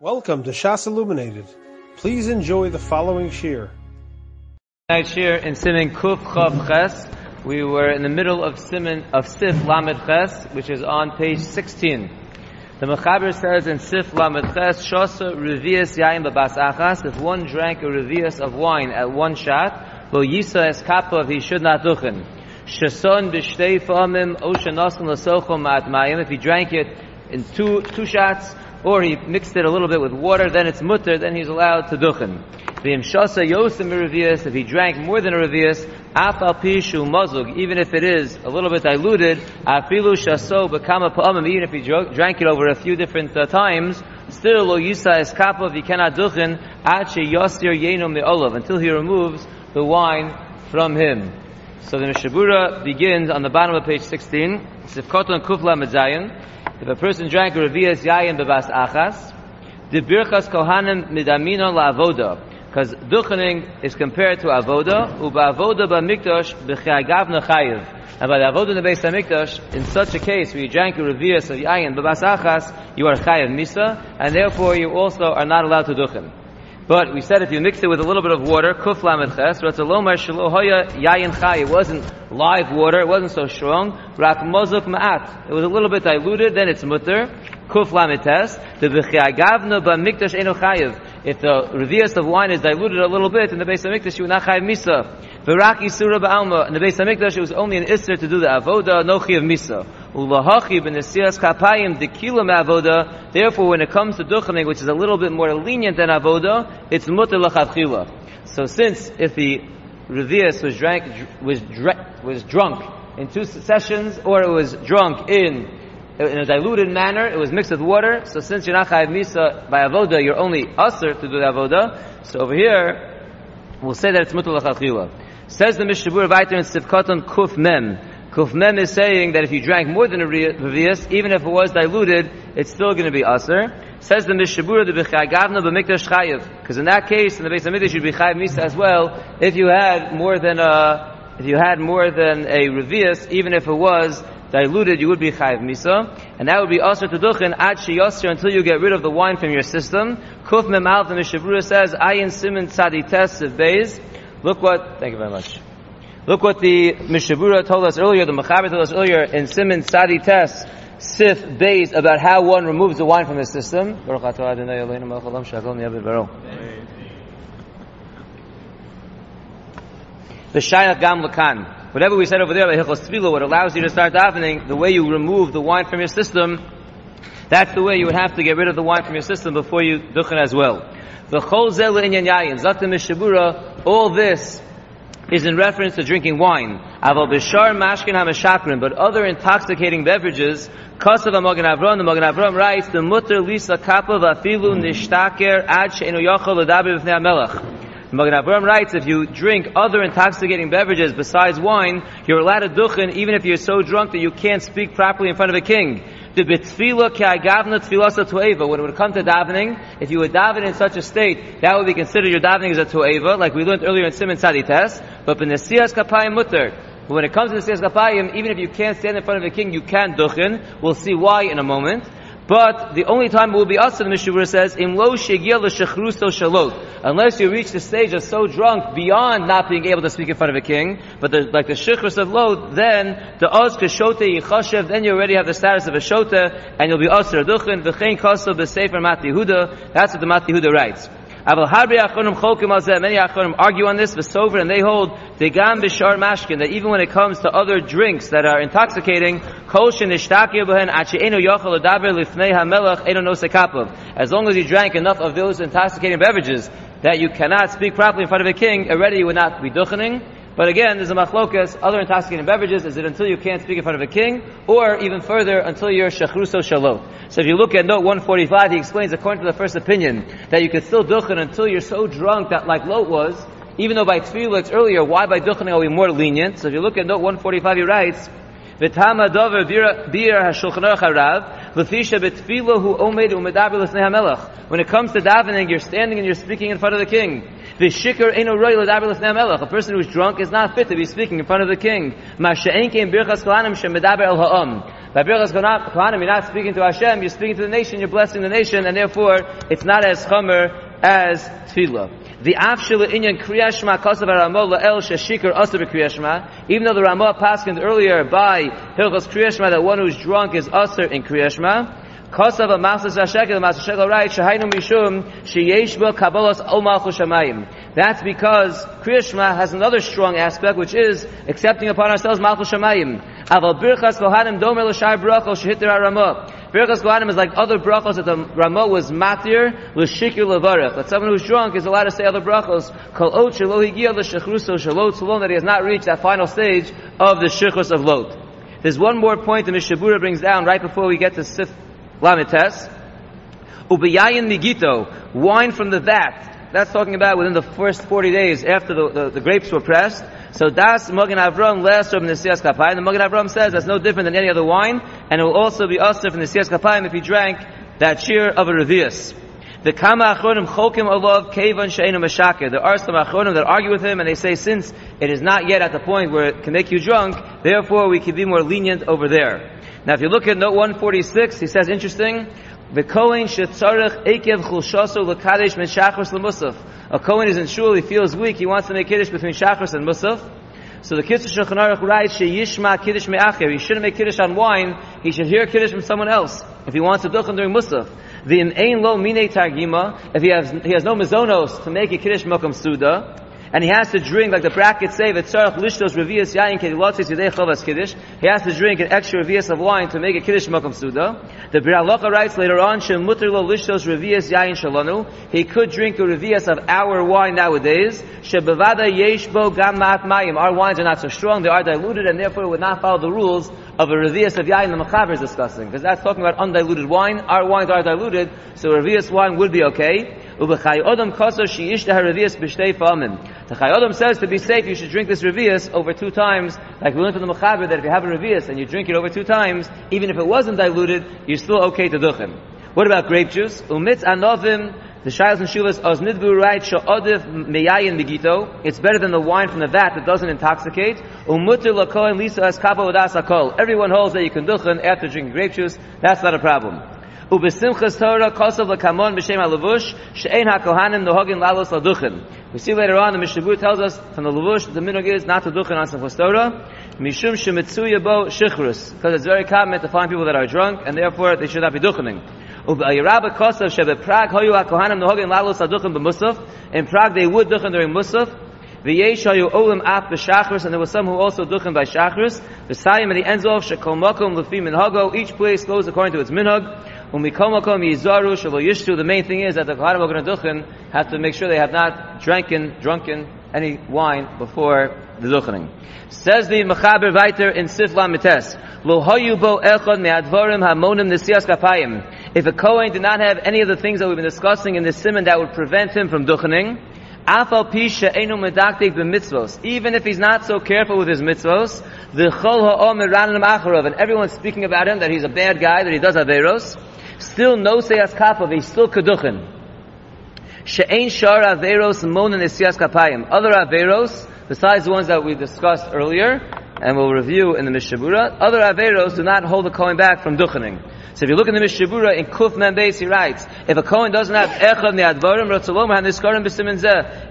Welcome to Shas Illuminated. Please enjoy the following shir. Tonight shir in Siman Kuf Chav Ches. We were in the middle of Siman of Sif Lamed Ches, which is on page 16. The Mechaber says in Sif Lamed Ches, Shosa Revius Yain Babas Achas, if one drank a Revius of wine at one shot, Lo Yisa Es Kapav, he should not duchen. Shason B'shtei Fa'amim, Osha Nosan Lasocho Ma'at Mayim, if he drank it in two, two shots, or he mixed it a little bit with water, then it's mutter, then he's allowed to duchen. Yosim if he drank more than a revius, afal pishu mazug, even if it is a little bit diluted, afilu shaso bekama pa'amim, even if he drank it over a few different uh, times, still lo yisa eskapov, he cannot duchen, at she yosir me'olav, until he removes the wine from him. So the Mishabura begins on the bottom of page 16, Sifkoton Kufla if a person drank a revias yayin bebas achas, the birchas kohanim midamino la'avoda, because duchening is compared to avoda, uba avoda b'mikdash b'chagavna chayiv. And by the avoda in the base hamikdash, in such a case where you drank a revias of yayin bebas achas, you are chayiv misa, and therefore you also are not allowed to duchen. But we said if you mix it with a little bit of water, kuf lamed ches, ratzalomar shalohoya yayin chai. It wasn't live water, it wasn't so strong. Rak mozuk ma'at. It was a little bit diluted, then it's mutter. Kuf lamed tes. The b'chiagavna b'mikdash eno chayiv. If the revius of wine is diluted a little bit in the base of mikdash, you would not chayiv misa. V'rak isura ba'alma. In the base of mikdash, it was only an isser to do the avoda, no chayiv misa. Ulahachi b'nesias kapayim dekila avoda. Therefore, when it comes to duchening, which is a little bit more lenient than avoda, it's mutter lachavchila. So since if the revius was drank was was drunk in two sessions, or it was drunk in in a diluted manner, it was mixed with water. So since you're not chayiv misa by avoda, you're only usher to do the avoda. So over here, we'll say that it's lachavchila. Says the Mishabur Vaiter in Sivkoton Kuf Mem. Kuf Mem is saying that if you drank more than a revius, even if it was diluted, it's still going to be aser. Says the Mishabura the B'chagavna b'mikdash chayiv. Because in that case, in the base of Mikdash, you'd be chayiv misa as well, if you had more than a, if you had more than a revius, even if it was diluted, you would be chayiv misa, and that would be aser to duchen ad sheyosir until you get rid of the wine from your system. Kuf Mem Al, the Mishabura says, ayin simin tzadi tes of beis. Look what, thank you very much. Look what the Mishabura told us earlier, the Mechaber told us earlier in simin Sadi Tes, Sif Beis, about how one removes the wine from his system. The Shayach Gam Lakan. Whatever we said over there, the Hilchos Tefillah, what allows you to start davening, the way you remove the wine from your system, that's the way you would have to get rid of the wine from your system before you duchen as well. The Chol Zel Inyan Yayin, Mishabura, all this is in reference to drinking wine. Aval bishar mashkin hamashakrin, but other intoxicating beverages. Kasav Magen Avram, the Magen Avram writes, the mutter lisa kapav afilu nishtaker ad she'enu yochel ledaber b'fnei hamelach. Magen Avram writes, if you drink other intoxicating beverages besides wine, you're allowed to duchen even if you're so drunk that you can't speak properly in front of a king. The. When it would come to davening, if you would daven in such a state, that would be considered your davening as a tu'eva, like we learned earlier in Simon Sadites. But b'nesiyas kapayim mutter. When it comes to nesiyas kapayim, even if you can't stand in front of a king, you can duchen. We'll see why in a moment. But the only time it will be us, the Mishnah says, Im lo shalot. Unless you reach the stage of so drunk beyond not being able to speak in front of a king, but the, like the shechrus of lot, then the oz kashote yichashev, then you already have the status of a shota, and you'll be asr duchen, v'chein kaso b'sefer Mateh Yehuda. That's what the Mateh Yehuda writes. Many achonim argue on this, v'sover, and they hold degam b'shar mashkin that even when it comes to other drinks that are intoxicating. As long as you drank enough of those intoxicating beverages that you cannot speak properly in front of a king, already you would not be duchening. But again, there's a machlokas, other intoxicating beverages, is it until you can't speak in front of a king, or even further, until you're shechruso shalot. So if you look at note 145, he explains, according to the first opinion, that you could still duchen until you're so drunk that like Lot was, even though by tefillah it's earlier, why by duchening are we more lenient? So if you look at note 145, he writes, Dover bir harav omed hamelach. When it comes to davening, you're standing and you're speaking in front of the king. V'shikar eno roy l'daber l'snei hamelach. A person who's drunk is not fit to be speaking in front of the king. Masha'en kein birchas kolanim shemedaber el ha'am. By Birchas Kohanim, you're not speaking to Hashem, you're speaking to the nation, you're blessing the nation, and therefore it's not as chomer as tefillah. The afshila inyan kriyashma kasav Ramah la'el sheshikar asav kriyashma. Even though the Ramah passed in earlier by Hilchos kriyashma that one who's drunk is asr in kriyashma. Kosav Machatzis Hashekel, Machatzis Hashekel, right? Shahainu Mishum, Sheyesh Bo Kabbalas Ol Malchus Shamayim. That's because Kriyashma has another strong aspect, which is accepting upon ourselves Malchus Shamayim. Aval Birchas Kohanim Domer L'Shai Brachos Shehit Ramah. Birchas Kohanim is like other brachos that the Ramah was matir l'shikir levarech. That someone who's drunk is allowed to say other brachos. Kol ot shelo higia l'shechruso shalot tzulon that he has not reached that final stage of the shechus of lot. There's one more point the Mishabura brings down right before we get to Sif Lamites. Ubiyayin migito, wine from the vat. That's talking about within the first 40 days after the, the, the grapes were pressed. So das Magen Avram last from the Siyas Kapayim. The Magen Avram says that's no different than any other wine, and it will also be usher from the Siyas Kapayim if he drank that shear of a revius. The Kama Achronim Chokim Olav Kevan Sheinu Meshakir. There are some Achronim that argue with him and they say since it is not yet at the point where it can make you drunk, therefore we can be more lenient over there. Now if you look at note 146, he says interesting, the Kohen shetzarech ekev chulshaso lekadesh min shachris lemusaf. A Kohen is in shul, he feels weak, he wants to make kiddush between shachris and musaf. So the Kitzur Shulchan Aruch writes, "Sheyishma kiddush me'acher." He shouldn't make kiddush on wine. He should hear kiddush from someone else if he wants to duchen during musaf. The in ein lo mine targima. If he has he has no mizonos to make a kiddush mokum suda, and he has to drink, like the brackets say, v'tzarach lishtos revias yain kedilotzis yidei chavas kiddush. He has to drink an extra revias of wine to make a kiddush makam suda. The Bir writes later on, shem mutter lo lishtos revias yain shalanu. He could drink a revias of our wine nowadays. Shebevada yesh bo gam mayim. Our wines are not so strong, they are diluted, and therefore would not follow the rules of a revias of yain the Mechaber is discussing. Because that's talking about undiluted wine. Our wines are diluted, so a revias wine would be okay. Koso Famim. The Chai says to be safe, you should drink this Revias over two times, like we learned from the Mechaber that if you have a Revias and you drink it over two times, even if it wasn't diluted, you're still okay to duchen. What about grape juice? Anovim the Shilas and Shuvas os nidbu right sha'odiv meyayin migito. It's better than the wine from the vat that doesn't intoxicate. Umutir lakoin lisa as kapa akol. Everyone holds that you can duchen after drinking grape juice. That's not a problem. Ubesimchas Torah kosav lakamon b'shem halavush she'ein hakohanim nohogin lalos laduchen. We see later on the Mishabur tells us from the lavush the minog is not to duchen on Simchas Torah mishum shemitzuya bo shichrus because it's very common to find people that are drunk and therefore they should not be duchening. In Prague they would duchen during musaf. V'yeshayu olim af b'shachris, and there was some who also duchen by shachris. V'sayim, and he ends off shekol mokum l'fi minhago. Each place goes according to its minhag. The main thing is that the Kohanim are going to duchen have to make sure they have not drinking, drunken any wine before the duchening. Says the Mechaber Viter in Sif Lamites, If a Kohen did not have any of the things that we've been discussing in this simon that would prevent him from duchening. Even if he's not so careful with his mitzvos, the chol ha'omer ranim acharov, and everyone's speaking about him that he's a bad guy, that he does averos, still no seyas kapav, he's still keduchen. She'ein shar averos monin esiyas kapayim. Other averos, besides the ones that we discussed earlier, and we'll review in the Mishabura, other averos do not hold the Kohen back from duchening. So if you look in the Mishabura, in Kuf Membeis, he writes, if a Kohen doesn't have Echad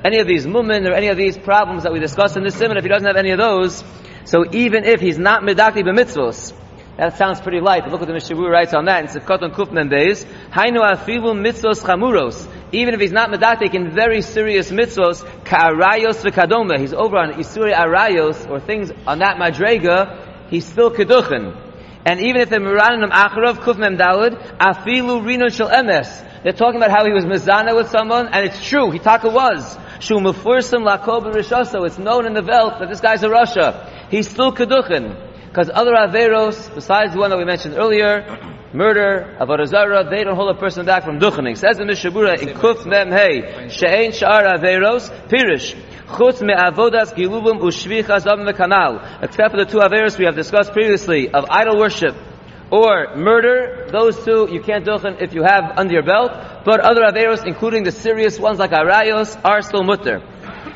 any of these mumin or any of these problems that we discussed in this simon, if he doesn't have any of those, so even if he's not Medakti B'Mitzvos, that sounds pretty light. Look what the Mishabur writes on that in Sivkot and Kufnan days. Hainu afilu mitzvos chamuros. Even if he's not medatik in very serious mitzvos, ka'arayos v'kadoma. He's over on isuri arayos, or things on that madrega, he's still keduchen. And even if they're miranim acharov kufmem dalid, afilu rino shel emes. They're talking about how he was mizana with someone, and it's true, he taka was. Shu mefursim lakob rishoso. It's known in the Welt that this guy's a rasha. He's still keduchen. Because other Averos, besides the one that we mentioned earlier, murder, Avodah they don't hold a person back from duchening. Says the Mishabura in Kuf Mem Hey, She'ein Sha'ar Averos, Pirish, Chutz me'avodas gilubim u'shvichas am kanal. Except for the two Averos we have discussed previously, of idol worship, or murder, those two you can't duchen if you have under your belt, but other Averos, including the serious ones like Arayos, are still mutter.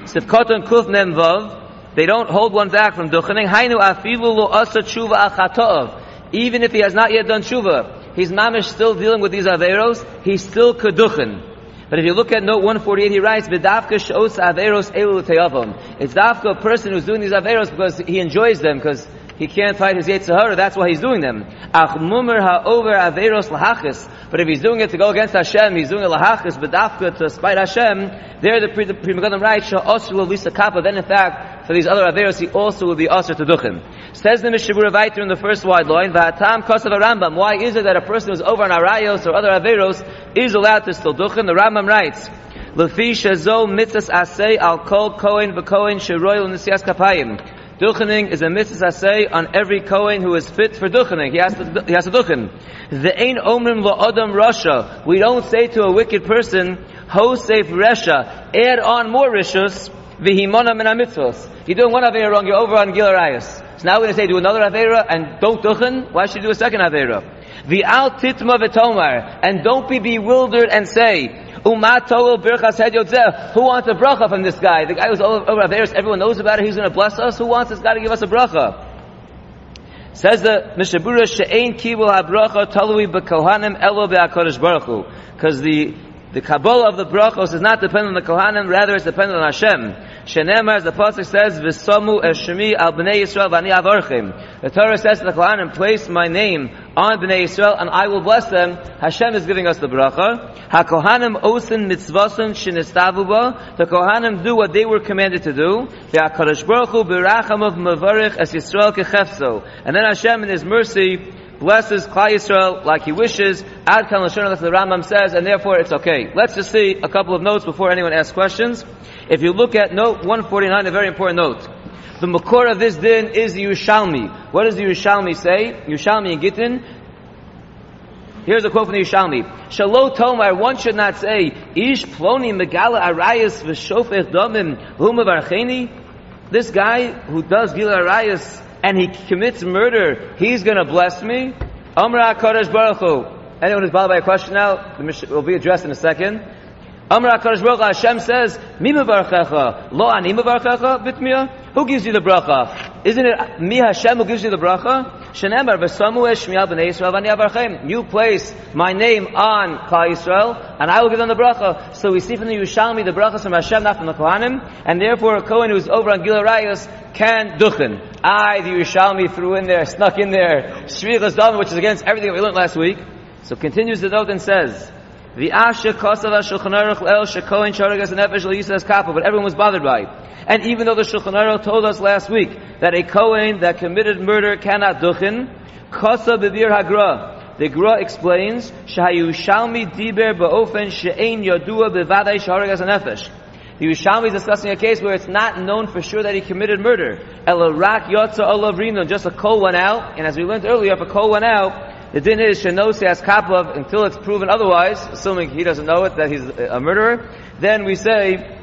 Sivkoton Kuf Mem Vav, they don't hold one back from duchening. Hainu afilu lo asa tshuva achatov. Even if he has not yet done tshuva, he's mamish still dealing with these averos, he's still keduchen. But if you look at note 148, he writes, "V'davka shos averos elu teyavam." It's dafka a person who's doing these averos because he enjoys them, because he can't fight his Yetzirah, that's why he's doing them. But if he's doing it to go against Hashem, he's doing it lahachis, bedafka to spite Hashem, there the Pri Megadim writes, sha'osru lisa kappa, then in fact, for these other averos, he also will be osir to duchim. Says the Mishabura Vaiter in the first wide line, V'atam kosav Rambam. Why is it that a person who's over on Arayos or other averos is allowed to still duchim? The Rambam writes, Lefi shazo mitzvahs asay al kol kohen v'kohen sheroyel nisias kapayim. Duchening is a mitzvah say on every Kohen who is fit for duchening. He has to, he has to duchen. The ain omrim rasha. We don't say to a wicked person, ho seif resha, add on more rishus, v'himona min mitzvos. You're doing one avera wrong, you're over on Gilarayas. So now we're going to say do another avera and don't duchen. Why should you do a second avera? The al titma v'tomar, and don't be bewildered and say, who wants a bracha from this guy? The guy who's over, Averis, everyone knows about it, he's going to bless us. Who wants this guy to give us a bracha? Says the Mishabura, She'ein kibul ha-bracha talui b'kohanim elo be'akadosh baruch. Because the, the Kabbalah of the brachos is not dependent on the Kohanim, rather it's dependent on Hashem. Shenemar, as the Pasuk says, V'somu eshemi al b'nei Yisrael v'ani avarchim. The Torah says to the Kohanim, place my name on b'nei Yisrael and I will bless them. Hashem is giving us the bracha. HaKohanim osin mitzvasim shinistavu The Kohanim do what they were commanded to do. V'akadosh baruch hu b'racham of mavarich as Yisrael kechefso. And then Hashem in His mercy blesses Klal Yisrael like he wishes. Ad kan what the Rambam says, and therefore it's okay. Let's just see a couple of notes before anyone asks questions. If you look at note 149, a very important note. The makor of this din is the Yerushalmi. What does the Yerushalmi say? Yerushalmi and Gittin. Here's a quote from the Yerushalmi. Shalom Tomar, one should not say, Ish ploni megala arayas v'shofech domim humavarcheni. This guy who does gila arayas and he commits murder, he's going to bless me? Amra Kodesh Baruch. Anyone who's bothered by a question now, will be addressed in a second. Amra HaKadosh Baruch Hashem says, Mi mevarchecha, lo ani mevarchecha, bitmiya? Who gives you the bracha? Isn't it me Hashem who gives you the bracha? Shenemar v'samu eshmiel b'nei Yisrael v'ani avarchem. You place my name on Klal Yisrael, and I will give them the bracha. So we see from the Yerushalmi the brachas from Hashem, not from the Kohanim, and therefore a Kohen who's over on Gil Rayos can duchen. I, the Yerushalmi, threw in there, snuck in there, Shvichas Dam, which is against everything we learned last week. So continues the note and says, the Asha Kosav Shulchan Aruch El Shekoin Sharagas Nefesh Yisrael's Kappa, but everyone was bothered by. it. And even though the Shulchan Aruch told us last week that a Kohen that committed murder cannot duchin, Kosa Bibir Hagra. The Gra explains, Shahayushalmi Diber Ba'ofen She'ein Yodua Bevadai Sharagas Nefesh. The Yerushalmi is discussing a case where it's not known for sure that he committed murder. Elarak Yotza Olav just a coal went out, and as we learned earlier, if a coal went out, the din is Shenosi as kapav until it's proven otherwise, assuming he doesn't know it, that he's a murderer, then we say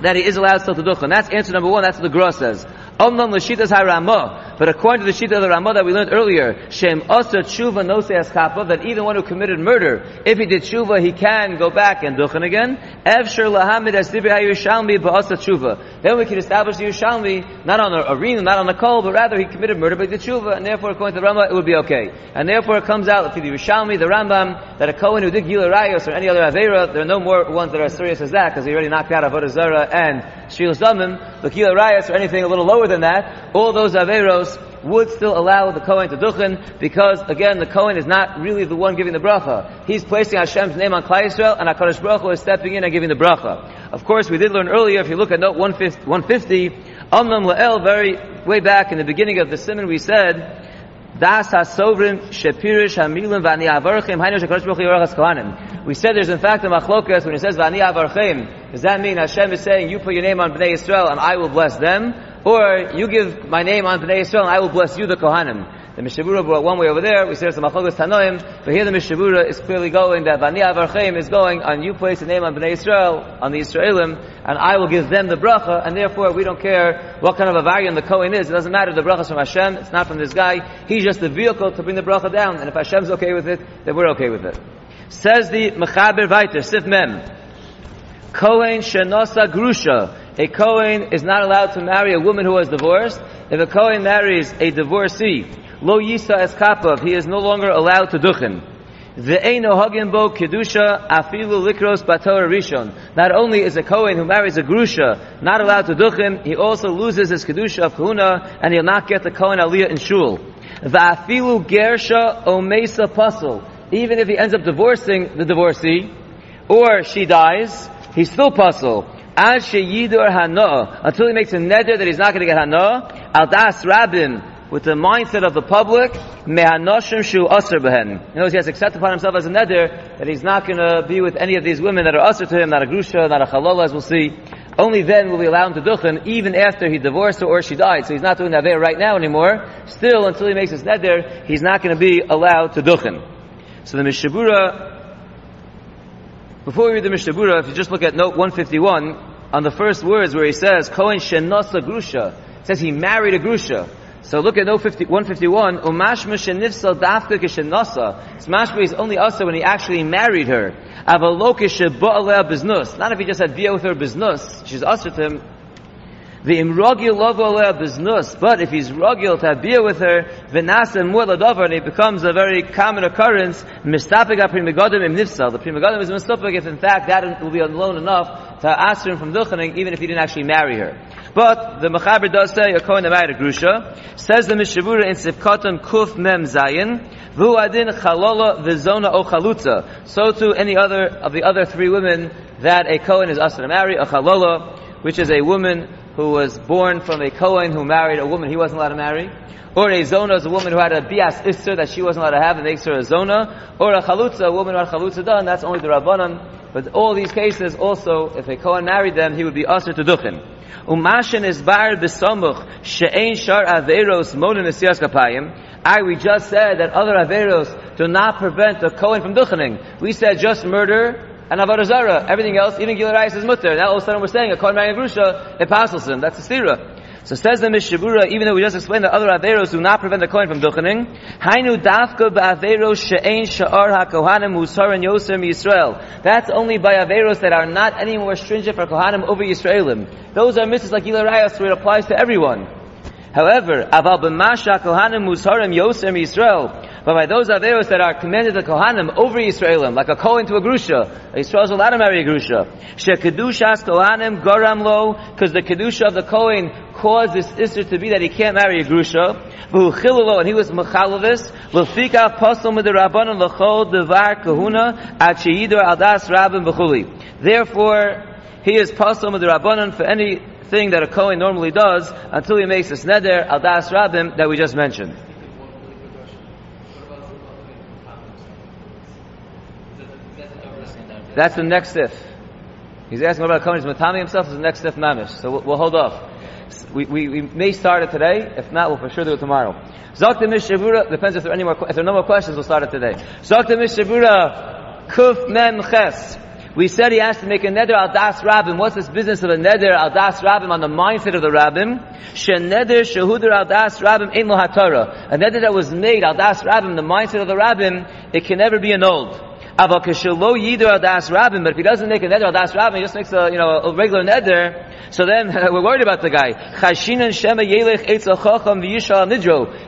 that he is allowed still to duchen. That's answer number one, that's what the Gra says. Omnam l'shitas haRamah, but according to the shita of the Ramah that we learned earlier, shem asa tshuva noseas kappa, that even one who committed murder, if he did tshuva, he can go back and duchen again. Evshir lahamid as dibi hayushalmi ba'asa tshuva. Then we can establish the Yerushalmi, not on a arena, not on a kol, but rather he committed murder by the tshuva, and therefore according to the Ramah, it would be okay. And therefore it comes out through the Yerushalmi, the Rambam, that a Kohen who did Gila Rayos or any other Avera, there are no more ones that are as serious as that, because he already knocked out Avodah Zarah and Shil but Gila Rayos or anything a little lower than that, all those Averos would still allow the Kohen to duchen, because again, the Kohen is not really the one giving the bracha. He's placing Hashem's name on Klal Yisrael, and HaKadosh Baruch Hu is stepping in and giving the bracha. Of course, we did learn earlier, if you look at note 150, Amnam La'el, very way back in the beginning of the Simon, we said, Das ha-sovrim shepirish ha-milim v'ani avarchim hainu. We said there's in fact a machlokas when it says v'ani avarchim. Does that mean Hashem is saying you put your name on Bnei Yisrael and I will bless them? Or you give my name on Bnei Yisrael and I will bless you the kohanim? The Mishabura brought one way over there. We said it's a Machlokas Tanoim, but here the Mishabura is clearly going that Vani Avarchem is going on you place a name on Bnei Israel, on the Israelim, and I will give them the bracha, and therefore we don't care what kind of a variant the Kohen is. It doesn't matter. The bracha is from Hashem. It's not from this guy. He's just the vehicle to bring the bracha down, and if Hashem's okay with it, then we're okay with it. Says the Mechaber Viter, Sif Mem. Kohen Shenosa Grusha. A Kohen is not allowed to marry a woman who was divorced. If a Kohen marries a divorcee, Lo yisa es kapav. He is no longer allowed to duchen. Not only is a Kohen who marries a grusha not allowed to duchen, he also loses his kedusha of kahuna, and he'll not get the Kohen aliyah in shul. Va'afilu gersha omesa pasul. Even if he ends up divorcing the divorcee, or she dies, he's still pasul. As sheyidur hana, until he makes a neder that he's not going to get hana, al das rabin, with the mindset of the public, mehanoshim shu aser behen. In other words, he has accepted upon himself as a neder that he's not going to be with any of these women that are aser to him, not a grusha, not a chalola, as we'll see. Only then will we allow him to duchen, even after he divorced her or she died. So he's not doing that there right now anymore. Still, until he makes his neder, he's not going to be allowed to duchen. So the Mishabura, before we read the Mishabura, if you just look at note 151, on the first words where he says, Kohen shenasa grusha, says he married a grusha. So look at note 50, 151, umashma shenifsal dafka kishenasa. It's is only also when he actually married her. Avalokish biznus. Not if he just had via with her biznus. She's usher to him. The imrogil lovo biznus. But if he's rogil to have with her, vinasa mu'ladavar, and it becomes a very common occurrence, mistapik Pri Megadim im nifsal. The Pri Megadim is mistapik if in fact that will be alone enough to ask him from duchening, even if he didn't actually marry her. But the Mechaber does say a Kohen married a Grusha. Says the Mishavura in Sifkatan Kuf Mem Zayin. Vu adin chalola v'zona o chalutza. So to any other of the other three women that a Kohen is asked to marry, a chalola, which is a woman who was born from a Kohen who married a woman he wasn't allowed to marry. Or a zona is a woman who had a bias isser that she wasn't allowed to have and makes her a zona. Or a chalutza, a woman who had chalutza done, that's only the rabbanon. But all these cases also, if a Kohen married them, he would be usher to duchen. Umashin is bar b'samuch she'ein shar averos monin esiyas kapayim. I, we just said that other averos do not prevent the Kohen from duchening. We said just murder and avodah zarah. Everything else, even gilarayis is mutter. Now all of a sudden we're saying a Kohen marrying a grusha, it passes him. That's a stira. So says the Mishabura, even though we just explained that other Averos do not prevent the coin from duchening, Hainu dafka ba'averos she'ein sha'ar ha'kohanim musar and yoser Yisrael. That's only by Averos that are not any more stringent for Kohanim over Yisraelim. Those are misses like Yilarayas where it applies to everyone. However, aval b'masha kohanim musarim yoser Yisrael. But by those averos that are commanded to kohanim over Yisraelim, like a kohen to a grusha, a Yisrael is allowed to marry a grusha. She kedushas kohanim goram lo, because the kedusha of the kohen caused this issue to be that he can't marry a grusha. and he was mechalavis. L'fika the rabbanon l'chol devar kahuna at sheyidur aldas rabbin b'chuli. Therefore, he is the rabbanon for anything that a kohen normally does until he makes this neder aldas rabbin that we just mentioned. That's the next if. He's asking about Kohen. Matami himself is the next if mamish. So we'll, we'll hold off. We, we, we, may start it today. If not, we'll for sure do it tomorrow. Zakta Mishavura, depends if there are any more, if there are no more questions, we'll start it today. Zakta Mishavura, Kuf Mem Ches. We said he has to make a neder al das rabbim. What's this business of a neder al das rabbim on the mindset of the rabbim? She neder shehuder al das rabbim ein. A neder that was made al das rabbim, the mindset of the rabbim, it can never be annulled. But if he doesn't make a neder das rabbin, he just makes a you know a regular neder. So then we're worried about the guy.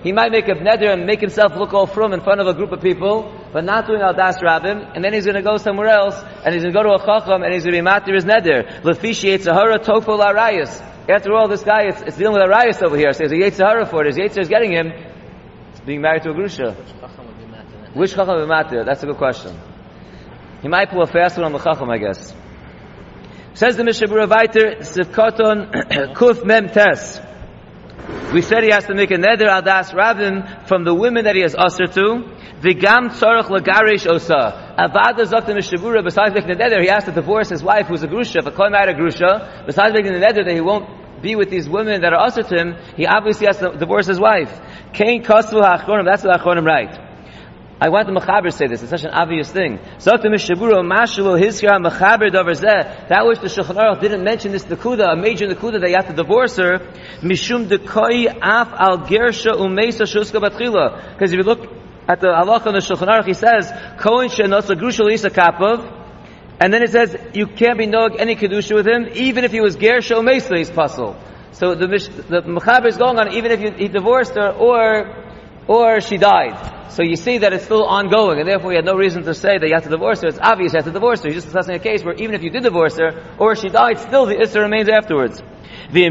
He might make a neder and make himself look all from in front of a group of people, but not doing al das rabin. And then he's going to go somewhere else, and he's going to go to a chacham, and he's going to be matir his neder. Lefishi yitzahara tofu larayas. After all, this guy, it's, it's dealing with a rayas over here. So there's a yitzahara for it. His yitzahara is getting him. Being married to a grusha. Which chacham would be matir? That's a good question. He might pull a fast one on the Chacham, I guess. Says the Mishabura Viter, Sivkoton Kuf Mem Tes. We said he has to make a neder adas rabin from the women that he has usher to. Vigam tzorach lagarish osa. Avada zok the Mishabura, besides making the neder, he has to divorce his wife who's a grusha. If a kohen married a grusha, besides making the neder that he won't be with these women that are usher to him, he obviously has to divorce his wife. Kain kasu ha'achronim, that's what ha'achronim right. I want the Mechaber say this. It's such an obvious thing. That which the Shulchan Aruch didn't mention this Nakuda, a major Nakuda that you have to divorce her. Mishum Dekoi Af Al Gersha Umesa Shuska Batchila. Because if you look at the halacha in the Shulchan Aruch, he says Kohen Shenosa Grushal Isa Kapov. And then it says you can't be nog any kedusha with him, even if he was Gersha Umesa, he's puzzle. So the the Mechaber is going on even if he divorced her or or she died. So you see that it's still ongoing, and therefore you had no reason to say that you have to divorce her. It's obvious you have to divorce her. You're just discussing a case where even if you did divorce her, or she died, still the Issa remains afterwards. If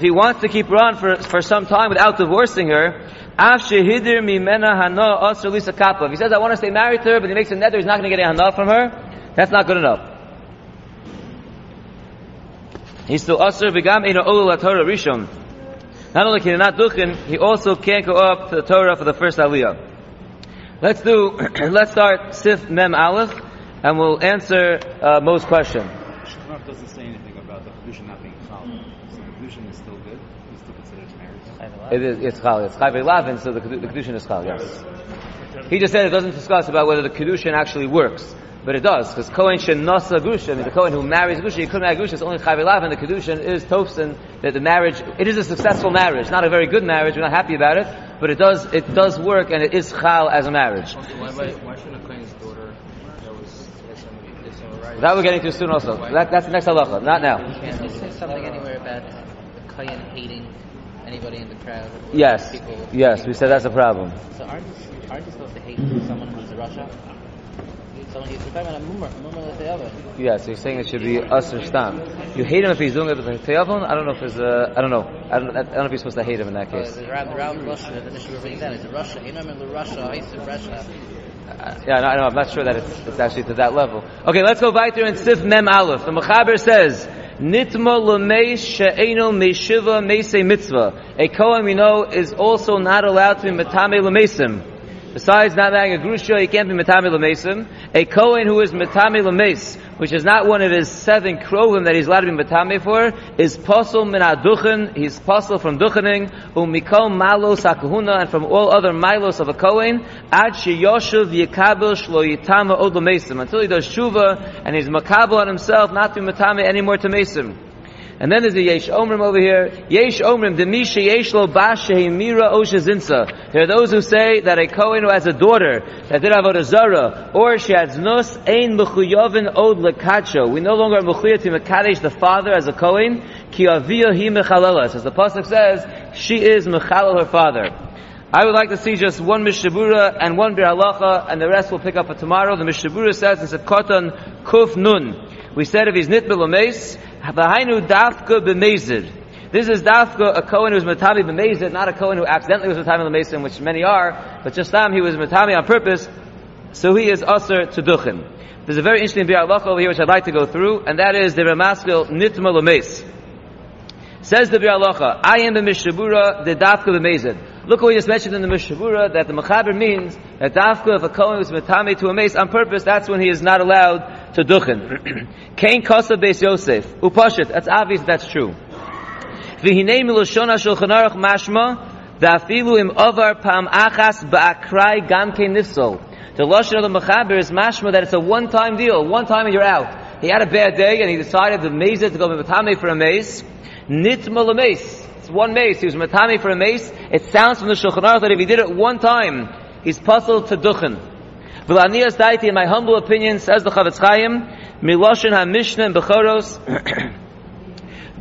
he wants to keep her on for, for some time without divorcing her, if he says, I want to stay married to her, but he makes a nether, he's not going to get a hana from her, that's not good enough. He's still asr v'gam ina olu Torah rishon. Not only can he not duchen, he also can't go up to the Torah for the first aliyah. Let's do, let's start Sif Mem Aleph, and we'll answer uh, most question. Doesn't say anything about the kedusha not being chal. So the kedusha is still good. It's still considered marriage. It is, it's chal, it's chai lavin, so the, the kedushin is chal, yes. He just said it doesn't discuss about whether the kedushin actually works. But it does, because Kohen shen nasa gusha, I mean the Kohen who marries gusha, he couldn't marry gusha, it's only chayv and the kedushin is tofsin, that the marriage, it is a successful marriage, not a very good marriage, we're not happy about it, but it does, it does work and it is chal as a marriage. Why, why, why shouldn't a Kohen's daughter that was has somebody, has someone right? That we're getting to soon also. That, that's the next halacha, not now. Can't you say something anywhere about the Kohen hating anybody in the crowd? Yes, People, yes, we said that's a problem. So aren't you, aren't you supposed to hate someone who's a rasha? Someone you're talking about a mummer, mummer like the other. Yes, you're saying it should be us or stam. You hate him if he's doing it with a teyavon? I don't know if it's, uh, I don't know. I don't, I don't know if you're supposed to hate him in that case. the round, the round Russia, the issue we're bringing Russia. You know, remember Russia, I used to Russia. Uh, yeah, no, no, I'm not sure that it's, it's actually to that level. Okay, let's go weiter in Sif Mem Aleph. The Mechaber says, Nitma lemeis she'eno meishiva meisei mitzvah. A Kohen we know is also not allowed to be metame lemesim. Besides not marrying a grusha, he can't be metame lemesim. A Kohen who is metame lemes, which is not one of his seven krovim that he's allowed to be metame for, is posel min aduchen. He's posel from duchening, umikol malos hakahuna, and from all other milos of a Kohen, ad sheyoshuv yikabel shlo yitama od lemesim. Until he does shuva, and he's makabel on himself not to be metame anymore to mesim. And then there's a Yesh Omrim over here. Yesh Omrim, Demisha Yesh Lo Bashe Mira Osha Zinsa. There are those who say that a Kohen who has a daughter that did Avodah Zarah, or she has Nus, Ein Mechuyovin Od Lekacho. We no longer are Mechuya to Mekadesh the father as a Kohen, Ki Aviyah Hi Mechalelas. As the Pasuk says, she is Mechalel her father. I would like to see just one Mishabura and one Bir Halacha, and the rest we'll pick up for tomorrow. The Mishabura says in Sepkotan Kuf Nun. We said if he's nit b'lameis, v'hainu dafka b'mezid. This is dafka, a Kohen who's matami b'mezid, not a Kohen who accidentally was matami b'mezid, which many are, but just them, he was matami on purpose, so he is usher to duchen. There's a very interesting bi'alacha over here which I'd like to go through, and that is the Ramaskil nitma l'meis. Says the bi'alacha, I am the Mishabura, the dafka b'mezid. Look what we just mentioned in the Mishabura, that the Mechaber means that dafka, if a Kohen was matami to a mace on purpose, that's when he is not allowed to duchen. Kain kosa beis Yosef. Upashit. That's obvious that's true. V'hinei miloshon ha-shulchan aruch mashma v'afilu im avar pam achas ba'akrai gam kein nifsol. The lashon of the mechaber is mashma that it's a one-time deal. One time and you're out. He had a bad day and he decided the maze to go matame for a mace. Nitma mace. One mace. He was matame for a mace. It sounds from the shulchan aruch that if he did it one time, he's puzzled to duchen. V'lanias daiti, in my humble opinion, says the Chafetz Chaim, miloshin ha-mishnah in Bechoros,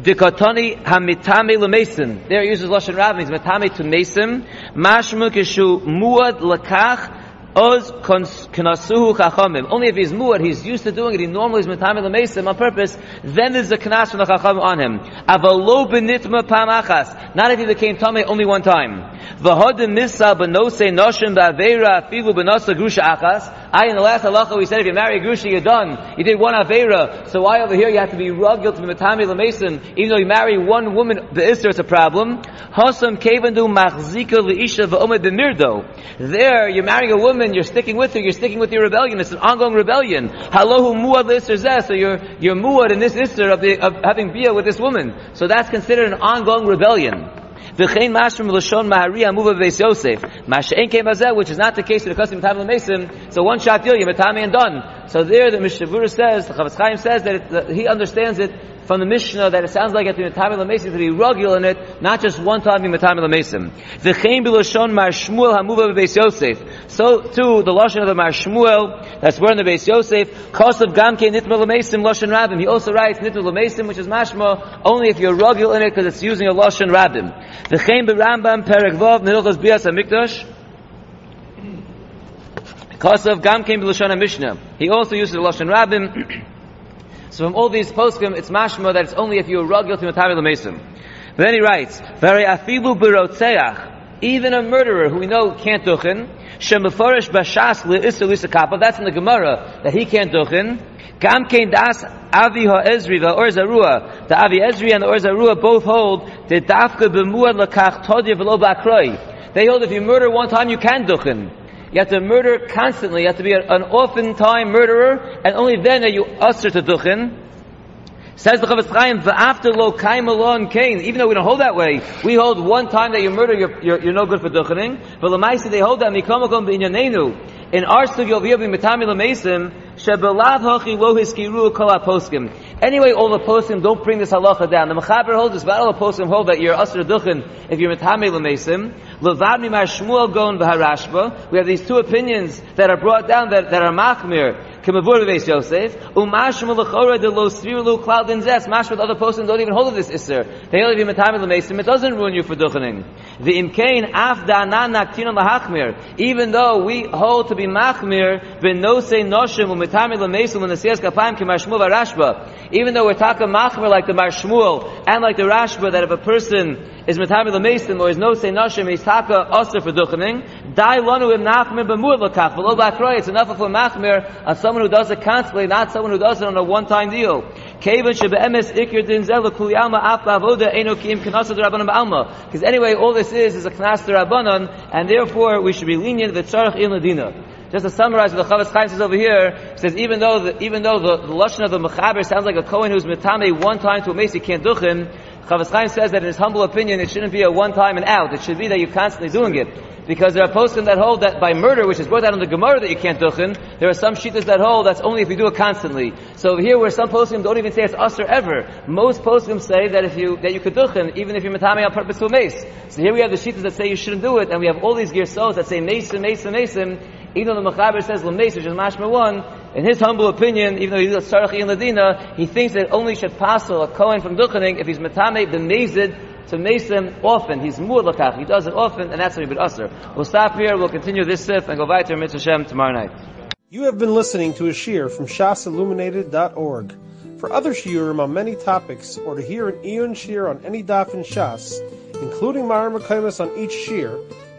dikotoni ha-mitame l'mesim. There he uses Lashon Rav, means mitame to mesim, mashmu kishu muad lakach, oz knasuhu chachamim. Only if he's muad, he's used to doing it, he normally is mitame l'mesim on purpose, then there's a knas from the chachamim on him. Avalo benitma pam achas. Not if he became tame only one time. V'hodim misa b'nosei noshim ba'aveira afilu b'nosa grusha achas. I, in the last halacha, we said if you marry grusha, you're done. You did one aveira. So why over here you have to be rugged to be matami l'mesim, even though you marry one woman, the isser, is a problem. Hosam kevandu machzika l'isha v'omed b'mirdo. There, you're marrying a woman, you're sticking with her, you're sticking with your rebellion. It's an ongoing rebellion. Halohu muad l'isser zeh. So you're, you're muad in this isser of, the, of having bia with this woman. So that's considered an ongoing rebellion. V'chein mashrim l'shon mahari amuva b'beis Yosef. Azeh, which is not the case in the custom of Tam Mesim. So one shot you're matami and done. So there the Mishavura says, the Chafetz Chaim says that, it, that he understands it from the Mishnah that it sounds like at the Matamil Mesim to be rugul in it, not just one time being Matamil Mesim. V'chein biloshon Mar Shmuel hamuva b'Beis Yosef. So too the lashon of the Mar Shmuel that's where in the Beis Yosef kosav gamke nitmel Mesim lashon rabim. He also writes nitmel Mesim, which is mashma only if you're rugul in it because it's using a lashon rabim. V'chein b'Rambam perek vav nilchos bias hamikdash. Kosav gamke b'lashon Mishnah. He also uses the lashon rabim. So from all these poskim, it's mashma that it's only if you're rugil to matami. But then he writes, "Very b'rotzeach, even a murderer who we know can't duchen, shemeforish bashas le'isur lisakapa, that's in the Gemara, that he can't duchen, gam kein das avi ha'ezri va'or zarua, the avi ezri and the or zarua both hold, that dafka b'muad lakach todya v'lo ba'kroi. They hold if you murder one time, you can duchen. You have to murder constantly. You have to be an often time murderer, and only then are you usher to duchen. Says the Chafetz Chaim, after lo kaim alon kain. Even though we don't hold that way, we hold one time that you murder, you're, you're, you're no good for duchening. But the lemaisi they hold that mikamakom b'inyanenu. In our study of Yobi Mitami Lamesim, Shebelav Hachi Lo Hiskiru Kol Poskim. Anyway, all the poskim don't bring this halacha down. The Mechaber holds this, but all the poskim hold that you're Asr Duchen if you're Mitami Lamesim. Levadmi Mar Shmuel Gon V'Harashba. We have these two opinions that are brought down that, that are Machmir. Kemavur Beis Yosef, Umashma Lechora de Lo Svir Lo Cloud in Zes. Mashma the other poskim don't even hold of this Isser. They only be Mitami Lamesim. It doesn't ruin you for Duchening. The Imkain Af Danan Naktinon Lahachmir. Even though we hold to be machmir v'nose noshim Even though we're talking machmir like the Mar Shmuel and like the rashba, that if a person is mitami l'meisim or is no say noshim, he's taka osir for duchening. Dai lanu im nachmir b'muad l'kach v'lo b'akroy. It's enough for machmir as someone who does it constantly, not someone who does it on a one-time deal. Because anyway, all this is is a knas d'rabbanan, and therefore we should be lenient v'tzarech in ladina. Just to summarize what the Chafetz Chaim says over here, says even though the, even though the, the lashon of the mechaber sounds like a kohen who's mitame one time to a mace can't duchen, Chafetz Chaim says that in his humble opinion it shouldn't be a one time and out. It should be that you're constantly doing it. Because there are poskim that hold that by murder, which is brought out in the Gemara that you can't duchen, there are some shittas that hold that's only if you do it constantly. So here where some poskim don't even say it's usher ever, most poskim say that if you, that you could duchen, even if you're matame on purpose to a mace. So here we have the shittas that say you shouldn't do it, and we have all these girsos that say mason, mason, mason, even though the Mechaber says Lameis, which is Mashma 1, in his humble opinion, even though he's a Sarach in Ladina, he thinks that only should pass a Kohen from Duchening if he's Matame b'mezid to Mason often. He's more lakach. He does it often, and that's what he would usher. We'll stop here. We'll continue this sif and go back to Mitzvah Shem tomorrow night. You have been listening to a shear from shasilluminated.org. For other shiurim on many topics, or to hear an Eon shear on any daf in Shas, including Mara Makaimas on each shear,